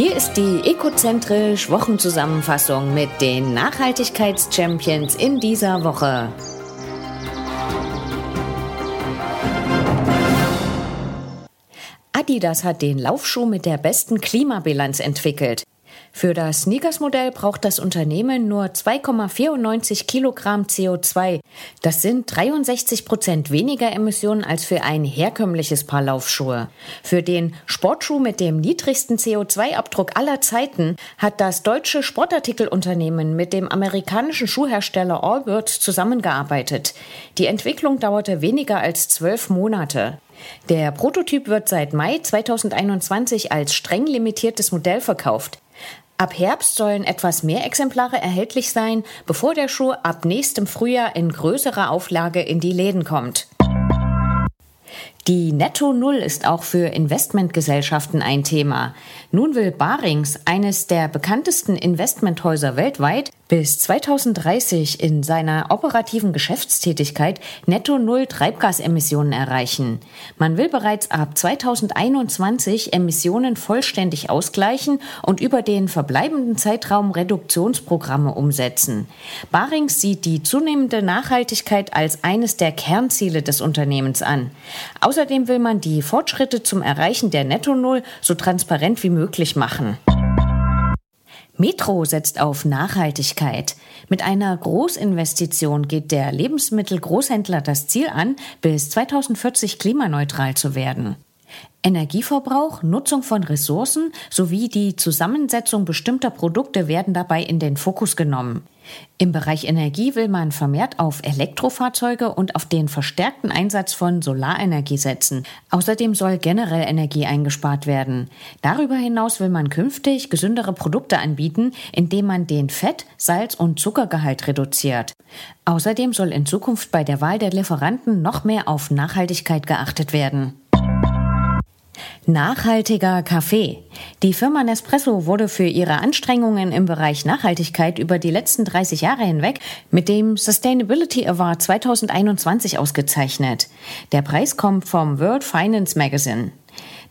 Hier ist die Ekozentrisch Wochenzusammenfassung mit den Nachhaltigkeitschampions in dieser Woche. Adidas hat den Laufschuh mit der besten Klimabilanz entwickelt. Für das Sneakers-Modell braucht das Unternehmen nur 2,94 Kilogramm CO2. Das sind 63 Prozent weniger Emissionen als für ein herkömmliches Paar Laufschuhe. Für den Sportschuh mit dem niedrigsten CO2-Abdruck aller Zeiten hat das deutsche Sportartikelunternehmen mit dem amerikanischen Schuhhersteller Allbirds zusammengearbeitet. Die Entwicklung dauerte weniger als zwölf Monate. Der Prototyp wird seit Mai 2021 als streng limitiertes Modell verkauft. Ab Herbst sollen etwas mehr Exemplare erhältlich sein, bevor der Schuh ab nächstem Frühjahr in größerer Auflage in die Läden kommt. Die Netto Null ist auch für Investmentgesellschaften ein Thema. Nun will Barings, eines der bekanntesten Investmenthäuser weltweit, bis 2030 in seiner operativen Geschäftstätigkeit netto Null Treibgasemissionen erreichen. Man will bereits ab 2021 Emissionen vollständig ausgleichen und über den verbleibenden Zeitraum Reduktionsprogramme umsetzen. Barings sieht die zunehmende Nachhaltigkeit als eines der Kernziele des Unternehmens an. Außerdem will man die Fortschritte zum Erreichen der Netto Null so transparent wie möglich machen. Metro setzt auf Nachhaltigkeit. Mit einer Großinvestition geht der Lebensmittelgroßhändler das Ziel an, bis 2040 klimaneutral zu werden. Energieverbrauch, Nutzung von Ressourcen sowie die Zusammensetzung bestimmter Produkte werden dabei in den Fokus genommen. Im Bereich Energie will man vermehrt auf Elektrofahrzeuge und auf den verstärkten Einsatz von Solarenergie setzen. Außerdem soll generell Energie eingespart werden. Darüber hinaus will man künftig gesündere Produkte anbieten, indem man den Fett-, Salz- und Zuckergehalt reduziert. Außerdem soll in Zukunft bei der Wahl der Lieferanten noch mehr auf Nachhaltigkeit geachtet werden. Nachhaltiger Kaffee. Die Firma Nespresso wurde für ihre Anstrengungen im Bereich Nachhaltigkeit über die letzten 30 Jahre hinweg mit dem Sustainability Award 2021 ausgezeichnet. Der Preis kommt vom World Finance Magazine.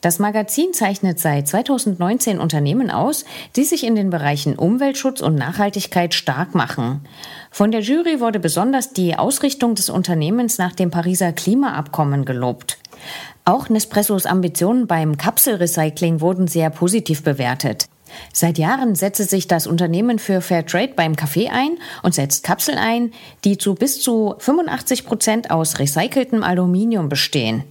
Das Magazin zeichnet seit 2019 Unternehmen aus, die sich in den Bereichen Umweltschutz und Nachhaltigkeit stark machen. Von der Jury wurde besonders die Ausrichtung des Unternehmens nach dem Pariser Klimaabkommen gelobt. Auch Nespressos Ambitionen beim Kapselrecycling wurden sehr positiv bewertet. Seit Jahren setze sich das Unternehmen für Fairtrade beim Kaffee ein und setzt Kapseln ein, die zu bis zu 85 Prozent aus recyceltem Aluminium bestehen.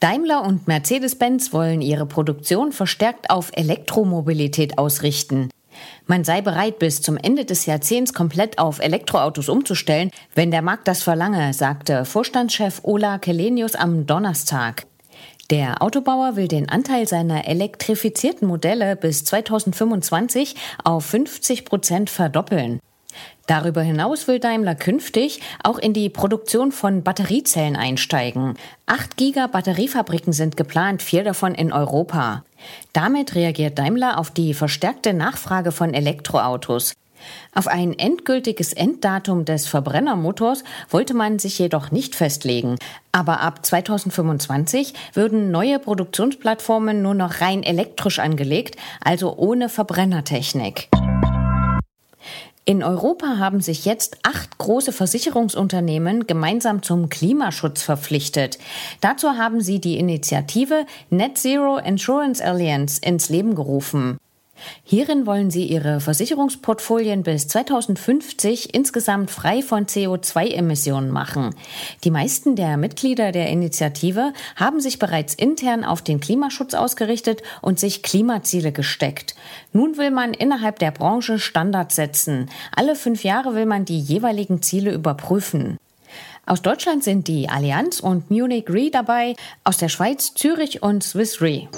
Daimler und Mercedes-Benz wollen ihre Produktion verstärkt auf Elektromobilität ausrichten. Man sei bereit, bis zum Ende des Jahrzehnts komplett auf Elektroautos umzustellen, wenn der Markt das verlange, sagte Vorstandschef Ola Kelenius am Donnerstag. Der Autobauer will den Anteil seiner elektrifizierten Modelle bis 2025 auf 50 Prozent verdoppeln. Darüber hinaus will Daimler künftig auch in die Produktion von Batteriezellen einsteigen. Acht Giga Batteriefabriken sind geplant, vier davon in Europa. Damit reagiert Daimler auf die verstärkte Nachfrage von Elektroautos. Auf ein endgültiges Enddatum des Verbrennermotors wollte man sich jedoch nicht festlegen. Aber ab 2025 würden neue Produktionsplattformen nur noch rein elektrisch angelegt, also ohne Verbrennertechnik. In Europa haben sich jetzt acht große Versicherungsunternehmen gemeinsam zum Klimaschutz verpflichtet. Dazu haben sie die Initiative Net Zero Insurance Alliance ins Leben gerufen. Hierin wollen sie ihre Versicherungsportfolien bis 2050 insgesamt frei von CO2-Emissionen machen. Die meisten der Mitglieder der Initiative haben sich bereits intern auf den Klimaschutz ausgerichtet und sich Klimaziele gesteckt. Nun will man innerhalb der Branche Standards setzen. Alle fünf Jahre will man die jeweiligen Ziele überprüfen. Aus Deutschland sind die Allianz und Munich Re dabei, aus der Schweiz Zürich und Swiss Re.